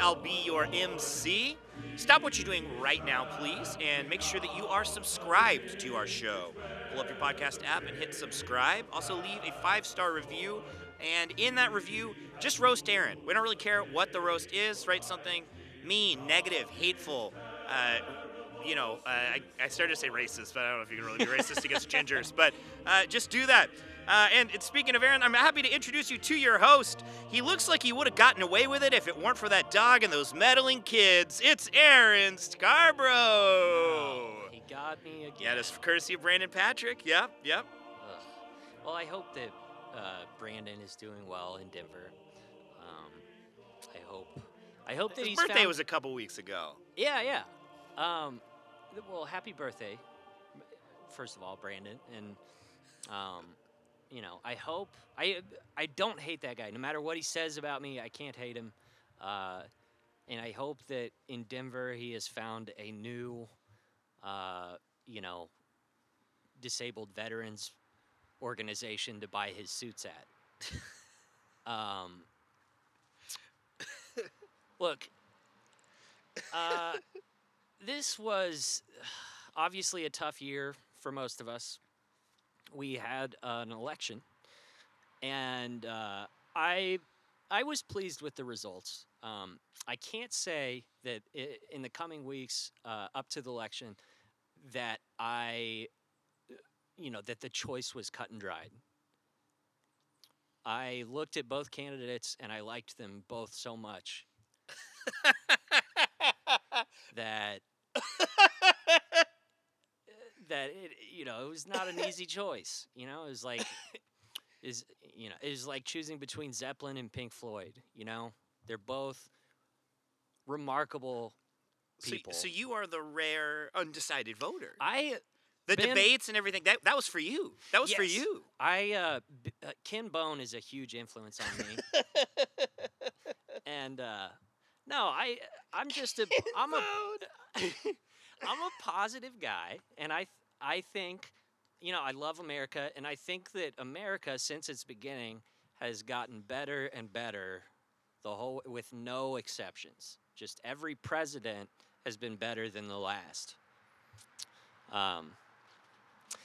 I'll be your MC. Stop what you're doing right now, please, and make sure that you are subscribed to our show. Pull up your podcast app and hit subscribe. Also, leave a five star review. And in that review, just roast Aaron. We don't really care what the roast is. Write something mean, negative, hateful. Uh, you know, uh, I, I started to say racist, but I don't know if you can really be racist against gingers. But uh, just do that. Uh, and, speaking of Aaron, I'm happy to introduce you to your host. He looks like he would have gotten away with it if it weren't for that dog and those meddling kids. It's Aaron Scarborough. He got me again. Yeah, that's courtesy of Brandon Patrick. Yep, yep. Ugh. Well, I hope that uh, Brandon is doing well in Denver. Um, I hope. I hope that His he's birthday found- was a couple weeks ago. Yeah, yeah. Um, well, happy birthday, first of all, Brandon, and um, you know, I hope I I don't hate that guy. No matter what he says about me, I can't hate him. Uh, and I hope that in Denver he has found a new, uh, you know, disabled veterans organization to buy his suits at. um, look, uh, this was obviously a tough year for most of us. We had an election, and uh, I I was pleased with the results. Um, I can't say that i- in the coming weeks uh, up to the election that I you know that the choice was cut and dried. I looked at both candidates and I liked them both so much that that it you know it was not an easy choice you know it was like is you know it was like choosing between zeppelin and pink floyd you know they're both remarkable people so you are the rare undecided voter. i the Ben- debates and everything that that was for you. That was for you. i uh, b- uh ken bone is a huge influence on me and uh no i i'm just a i'm a I'm a positive guy, and I I think, you know, I love America, and I think that America, since its beginning, has gotten better and better, the whole with no exceptions. Just every president has been better than the last. Um,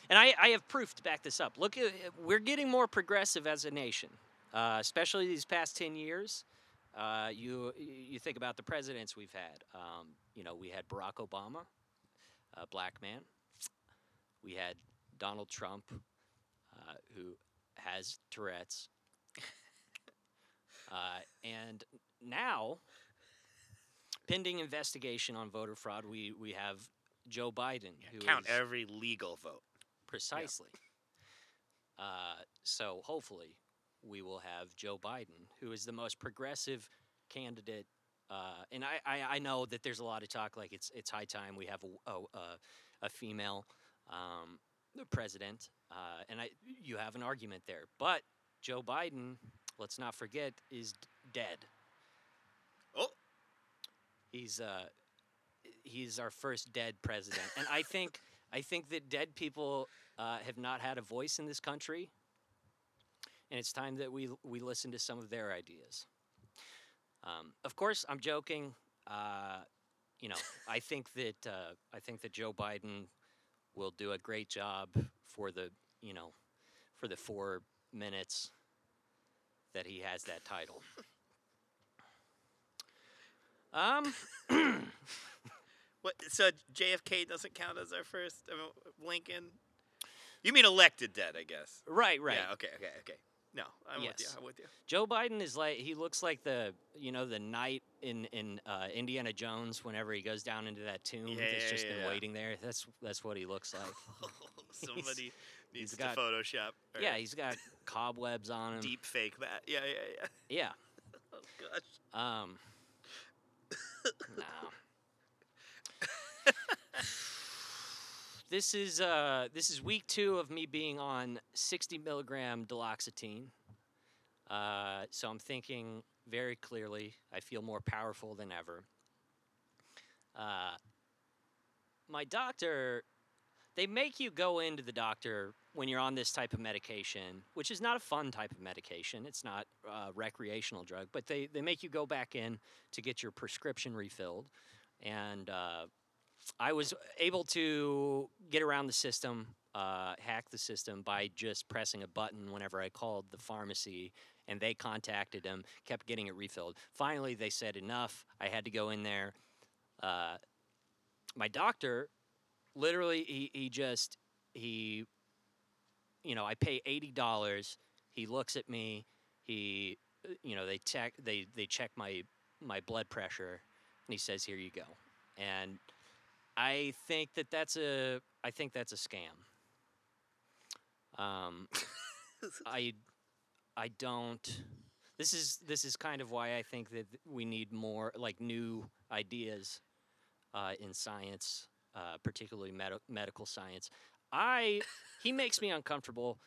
and I, I have proof to back this up. Look, at, we're getting more progressive as a nation, uh, especially these past ten years. Uh, you you think about the presidents we've had. Um, you know, we had Barack Obama, a black man. We had Donald Trump, uh, who has Tourette's. uh, and now, pending investigation on voter fraud, we, we have Joe Biden, who Count is- every legal vote. Precisely. Uh, so hopefully, we will have Joe Biden, who is the most progressive candidate. Uh, and I, I, I know that there's a lot of talk like it's it's high time we have a a, a, a female um, the president, uh, and I you have an argument there. But Joe Biden, let's not forget, is d- dead. Oh. He's uh, he's our first dead president, and I think I think that dead people uh, have not had a voice in this country, and it's time that we we listen to some of their ideas. Um, of course, I'm joking. Uh, you know, I think that uh, I think that Joe Biden will do a great job for the you know for the four minutes that he has that title. Um, What? So JFK doesn't count as our first. I mean, Lincoln. You mean elected dead? I guess. right, right. Yeah. Okay. Okay. Okay. No, I'm with you. I'm with you. Joe Biden is like he looks like the you know the knight in in uh, Indiana Jones whenever he goes down into that tomb Yeah, that's yeah, just yeah, been waiting there. That's that's what he looks like. Somebody he's needs got- to Photoshop. or yeah, he's got cobwebs on him. deep fake that. Yeah. Yeah. Yeah. Yeah. Oh gosh. Um. no. This is uh this is week two of me being on 60 milligram duloxetine. Uh, so I'm thinking very clearly. I feel more powerful than ever. Uh, my doctor, they make you go into the doctor when you're on this type of medication, which is not a fun type of medication, it's not a recreational drug, but they, they make you go back in to get your prescription refilled. And uh, I was able to get around the system, uh, hack the system by just pressing a button whenever I called the pharmacy and they contacted them, kept getting it refilled. Finally, they said enough. I had to go in there. Uh, my doctor, literally, he, he just, he, you know, I pay $80. He looks at me. He, you know, they check, they, they check my, my blood pressure and he says, here you go. And I think that that's a, I think that's a scam. Um, I I don't. This is this is kind of why I think that we need more like new ideas uh, in science, uh, particularly med- medical science. I he makes me uncomfortable,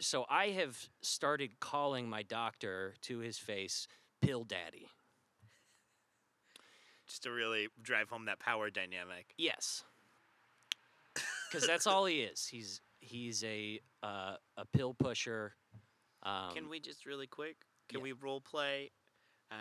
so I have started calling my doctor to his face, "Pill Daddy." Just to really drive home that power dynamic. Yes, because that's all he is. He's he's a uh, a pill pusher. Um, Can we just really quick? Can yeah. we role play? Uh,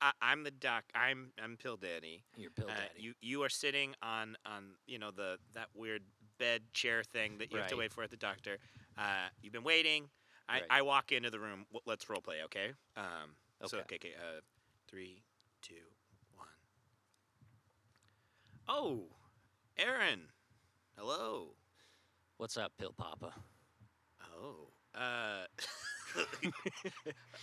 I, I'm the doc. I'm I'm Pill daddy. You're pill Uh, you you are sitting on on you know the that weird bed chair thing that you have to wait for at the doctor. Uh, you've been waiting. I, Right. I walk into the room. Let's role play, okay? Um, So Okay. okay, okay. Uh, three, two. Oh, Aaron. Hello. What's up, Pill Papa? Oh. Uh.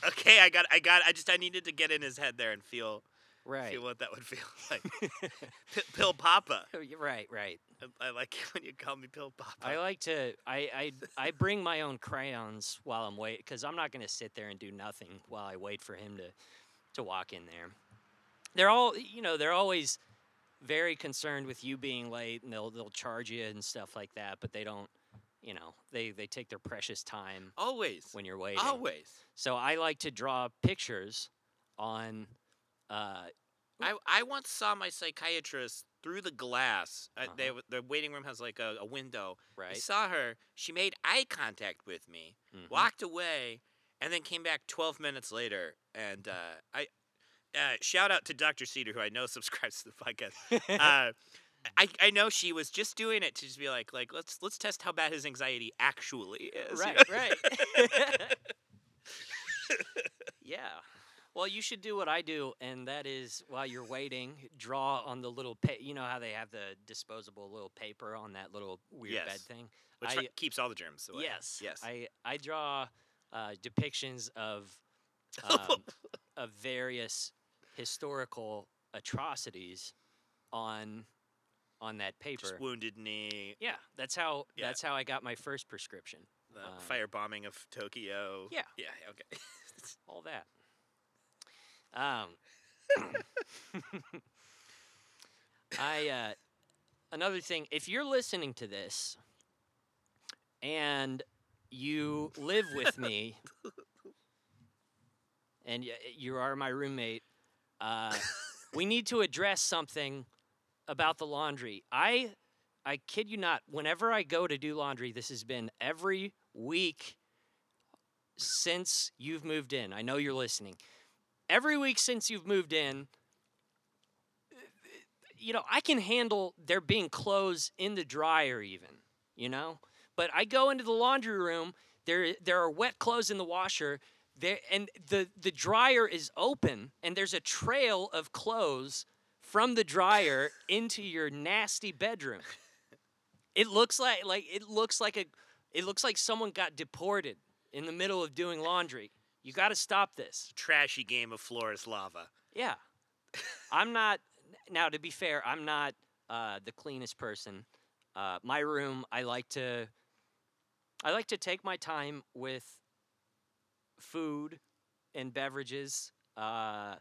okay, I got, I got, I just, I needed to get in his head there and feel, Right. feel what that would feel like. P- Pill Papa. Oh, right, right. I, I like it when you call me Pill Papa. I like to. I I I bring my own crayons while I'm wait because I'm not gonna sit there and do nothing while I wait for him to to walk in there. They're all you know. They're always very concerned with you being late, and they'll they'll charge you and stuff like that. But they don't. You know, they they take their precious time always, when you're waiting. always. So I like to draw pictures on. Uh, I, I once saw my psychiatrist through the glass. Uh, they, Uh-huh. the waiting room has like a, a window. I right. saw her. She made eye contact with me, Mhm. walked away, and then came back 12 minutes later. And uh, I uh, shout out to Dr. Cedar, who I know subscribes to the podcast. uh, I, I know she was just doing it to just be like like let's let's test how bad his anxiety actually is. right, right. yeah. Well, you should do what I do, and that is while you're waiting, draw on the little, pa- you know how they have the disposable little paper on that little weird bed thing. Which I- keeps all the germs away. Yes, Yes. I I draw uh, depictions of um, of various historical atrocities on on that paper. Just wounded knee, yeah, that's how Yeah. that's how I got my first prescription. the Um, firebombing of Tokyo. Yeah. Yeah. Okay. all that. Um, I uh, another thing. If you're listening to this and you live with me, and you are my roommate, uh, we need to address something about the laundry. I, I kid you not. Whenever I go to do laundry, this has been every week since you've moved in. I know you're listening. Every week since you've moved in, you know, I can handle there being clothes in the dryer even, you know? But I go into the laundry room, there there are wet clothes in the washer, there and the the dryer is open and there's a trail of clothes from the dryer into your nasty bedroom. It looks like like it looks like a it looks like someone got deported in the middle of doing laundry. You got to stop this. Trashy game of floor is lava. Yeah. I'm not now to be fair, I'm not uh, the cleanest person. Uh, my room, I like to I like to take my time with food and beverages. Uh,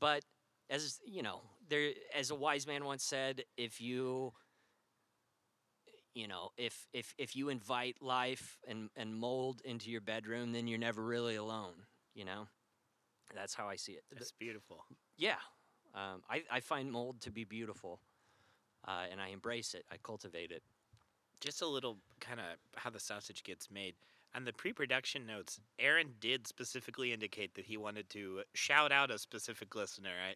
but as you know, there as a wise man once said, if you you know, if if if you invite life and and mold into your bedroom, then you're never really alone. You know, that's how I see it. That's beautiful. Yeah, um, I I find mold to be beautiful, uh, and I embrace it. I cultivate it. Just a little kind of how the sausage gets made. On the pre-production notes, Aaron did specifically indicate that he wanted to shout out a specific listener. I,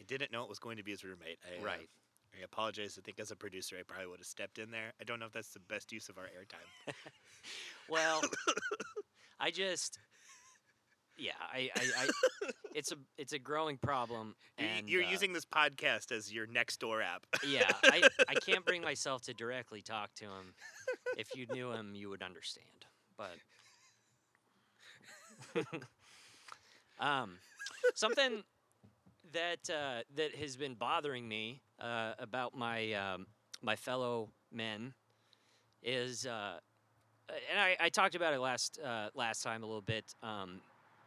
I didn't know it was going to be his roommate. I, uh, Right. I apologize. I think as a producer, I probably would have stepped in there. I don't know if that's the best use of our airtime. Well, I just, yeah, I, I, I it's a it's a growing problem, You're- and You're uh, using this podcast as your next door app. yeah, I, I can't bring myself to directly talk to him. If you knew him, you would understand. But um, something that uh, that has been bothering me uh, about my um, my fellow men is, uh, and I, I talked about it last uh, last time a little bit. Um,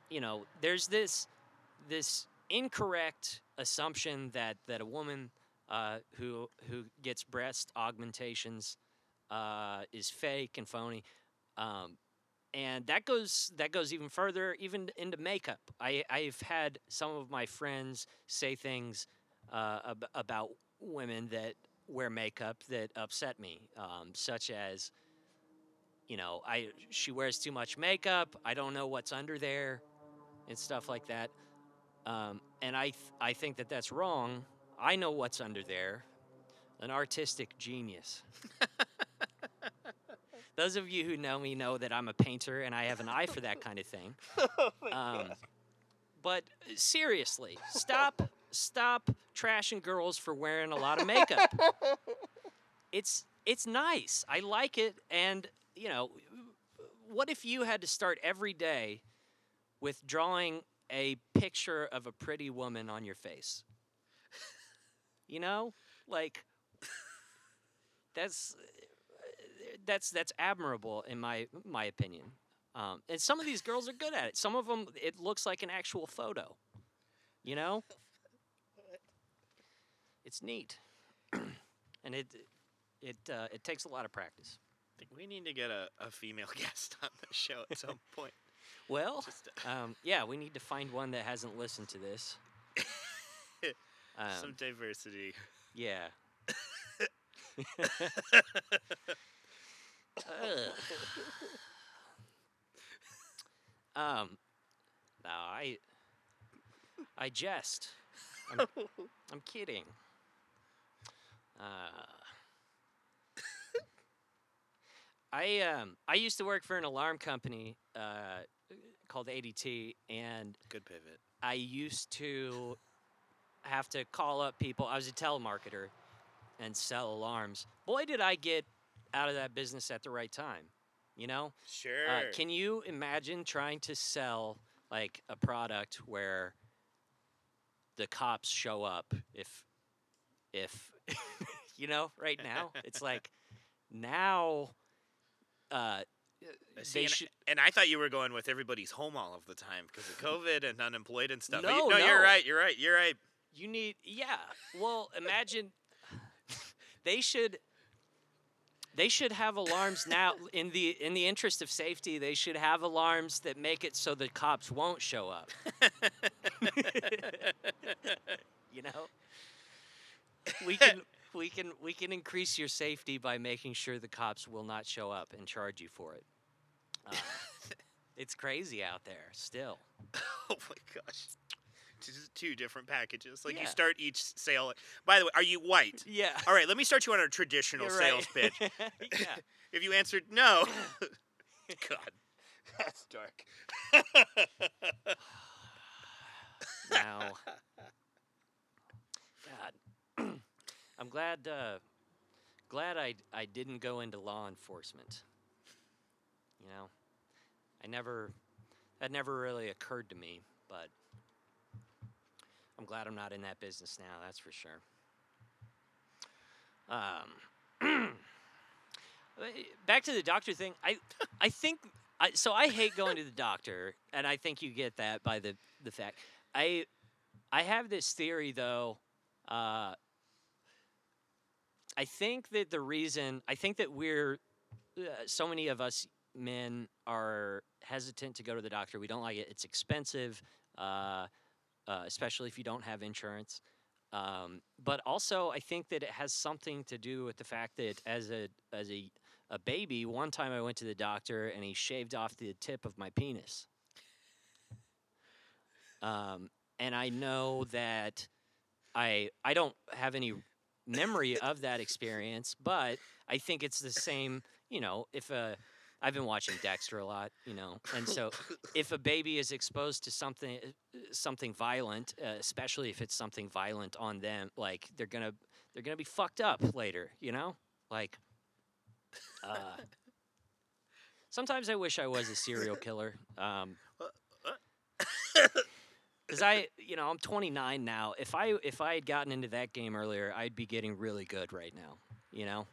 you know, there's this this incorrect assumption that that a woman uh, who who gets breast augmentations uh, is fake and phony, um, and that goes that goes even further, even into makeup. I I've had some of my friends say things uh, ab- about women that wear makeup that upset me, um, such as. You know, I she wears too much makeup. I don't know what's under there, and stuff like that. Um, and I th- I think that that's wrong. I know what's under there, an artistic genius. Those of you who know me know that I'm a painter and I have an eye for that kind of thing. Um, but seriously, stop stop trashing girls for wearing a lot of makeup. It's it's nice. I like it and you know, what if you had to start every day with drawing a picture of a pretty woman on your face? You know? Like that's that's that's admirable in my my opinion. Um, and some of these girls are good at it. Some of them, it looks like an actual photo. You know, it's neat, and it it uh, it takes a lot of practice. I think we need to get a, a female guest on the show at some point. Well, um, yeah, we need to find one that hasn't listened to this. Um, some diversity. yeah. Um, no, I, I jest. I'm, I'm kidding. Uh, I um I used to work for an alarm company uh, called ADT, and Good pivot. I used to have to call up people. I was a telemarketer and sell alarms. Boy, did I get out of that business at the right time. You know, Sure. uh, can you imagine trying to sell like a product where the cops show up if if you know right now it's like now uh Uh, see, they and, should and I thought you were going with everybody's home all of the time because of COVID and unemployed and stuff. No, you, no, you're right. You're right. You're right. You need, yeah. Well, imagine they should they should have alarms now in the in the interest of safety. They should have alarms that make it so the cops won't show up. you know, we can we can we can increase your safety by making sure the cops will not show up and charge you for it. Uh, it's crazy out there still. Oh my gosh. Two different packages. Like you start each sale. By the way, are you white? Yeah. All right, let me start you on a traditional You're sales right. pitch. yeah. If you answered no, God, that's dark. now. God, I'm glad. Uh, glad I I didn't go into law enforcement. You know, I never. That never really occurred to me, but I'm glad I'm not in that business now. That's for sure. Um, uh, back to the doctor thing. I I think I so I hate going to the doctor, and I think you get that by the the fact I I have this theory though. Uh, I think that the reason I think that we're uh, so many of us men are hesitant to go to the doctor. We don't like it. It's expensive, uh, uh, especially if you don't have insurance. Um, but also, I think that it has something to do with the fact that as a as a a baby, one time I went to the doctor and he shaved off the tip of my penis. Um, and I know that I I don't have any memory of that experience, but I think it's the same. You know, if a I've been watching Dexter a lot, you know, and so if a baby is exposed to something something violent, uh, especially if it's something violent on them, like they're gonna they're gonna be fucked up later, you know, like. Uh, sometimes I wish I was a serial killer. Um, Cause I, you know, I'm 29 now. If I if I had gotten into that game earlier, I'd be getting really good right now. You know.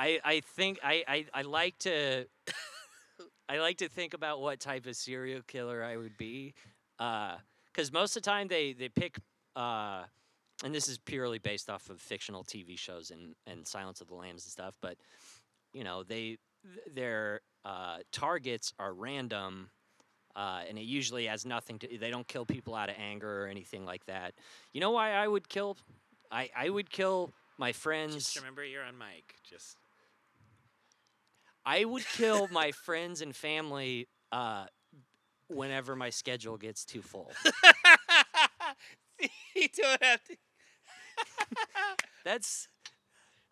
I I think I I, I like to I like to think about what type of serial killer I would be, because most of the time they they pick. Uh, and this is purely based off of fictional TV shows and, and Silence of the Lambs and stuff, but you know they their uh, targets are random uh, and it usually has nothing to. They don't kill people out of anger or anything like that. You know why I would kill? I I would kill my friends. Just remember you're on mic. Just I would kill my friends and family uh, whenever my schedule gets too full. you don't have to. That's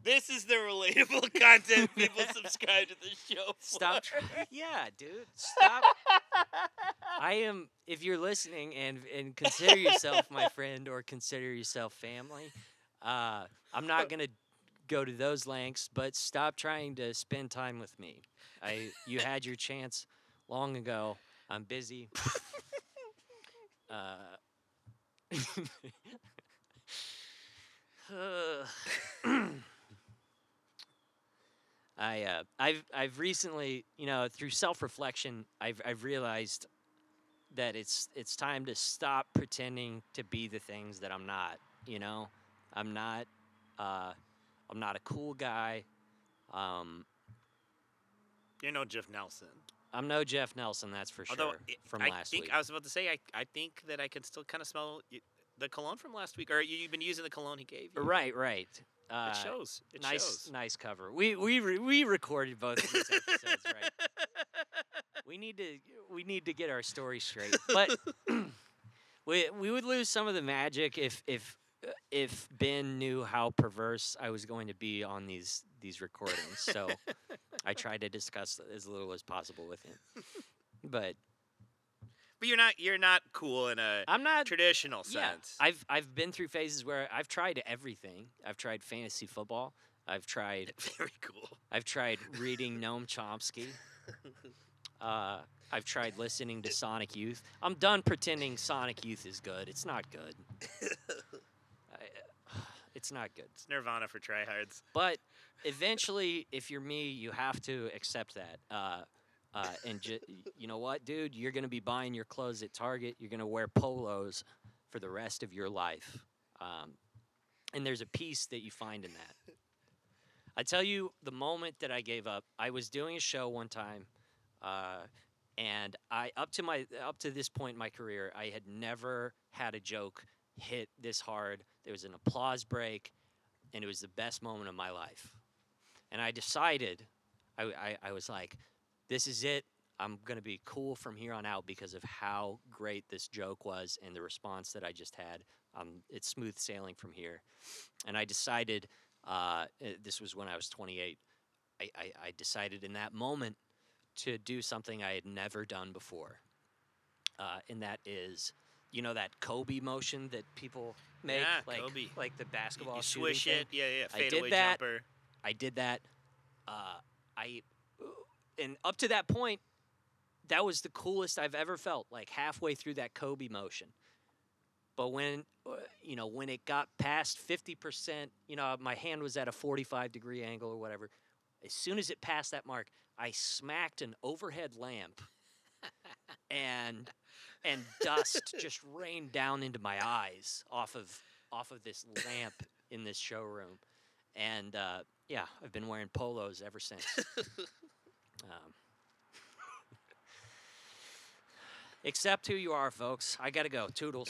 This is the relatable content people subscribe to the show for. stop. yeah, dude, stop. I am. If you're listening and and consider yourself my friend or consider yourself family, uh, I'm not gonna go to those lengths. But stop trying to spend time with me. I you had your chance long ago. I'm busy. Uh, I uh, I've I've recently, you know, through self-reflection, I've I've realized that it's it's time to stop pretending to be the things that I'm not. You know, I'm not uh, I'm not a cool guy. Um, You're no Jeff Nelson. I'm no Jeff Nelson, that's for Although sure. it- from I last think week. I was about to say I, I think that I can still kind of smell the cologne from last week, or you, you've been using the cologne he gave you. right, right. Uh, It shows. It nice, shows. nice cover. We we re- we recorded both of these episodes, right? We need to we need to get our story straight. But we we would lose some of the magic if if if Ben knew how perverse I was going to be on these these recordings. So I tried to discuss as little as possible with him. But But you're not you're not cool in a I'm not traditional yeah, sense. I've I've been through phases where I've tried everything. I've tried fantasy football. I've tried Very cool. I've tried reading Noam Chomsky. Uh, I've tried listening to Sonic Youth. I'm done pretending Sonic Youth is good. It's not good. It's not good. It's Nirvana for tryhards. But eventually, if you're me, you have to accept that. Uh, uh, and ju- you know what, dude? You're going to be buying your clothes at Target. You're going to wear polos for the rest of your life. Um, and there's a peace that you find in that. I tell you, the moment that I gave up, I was doing a show one time, uh, and I up to my up to this point in my career, I had never had a joke hit this hard. There was an applause break, and it was the best moment of my life. And I decided, I, I, I was like, this is it. I'm gonna be cool from here on out because of how great this joke was and the response that I just had. Um, it's smooth sailing from here. And I decided, uh, uh, this was when I was 28. I, I, I decided in that moment to do something I had never done before. Uh, and that is, you know, that Kobe motion that people make, Yeah, like Kobe. like the basketball you swish thing. it. Yeah, yeah. I did Fadeaway that. jumper. I did that. Uh, I and up to that point, that was the coolest I've ever felt. Like halfway through that Kobe motion, but when uh, you know when it got past fifty percent, you know my hand was at a forty-five degree angle or whatever. As soon as it passed that mark, I smacked an overhead lamp, and and dust just rained down into my eyes off of off of this lamp in this showroom. And uh, yeah, I've been wearing polos ever since. um, accept who you are, folks. I gotta go. Toodles.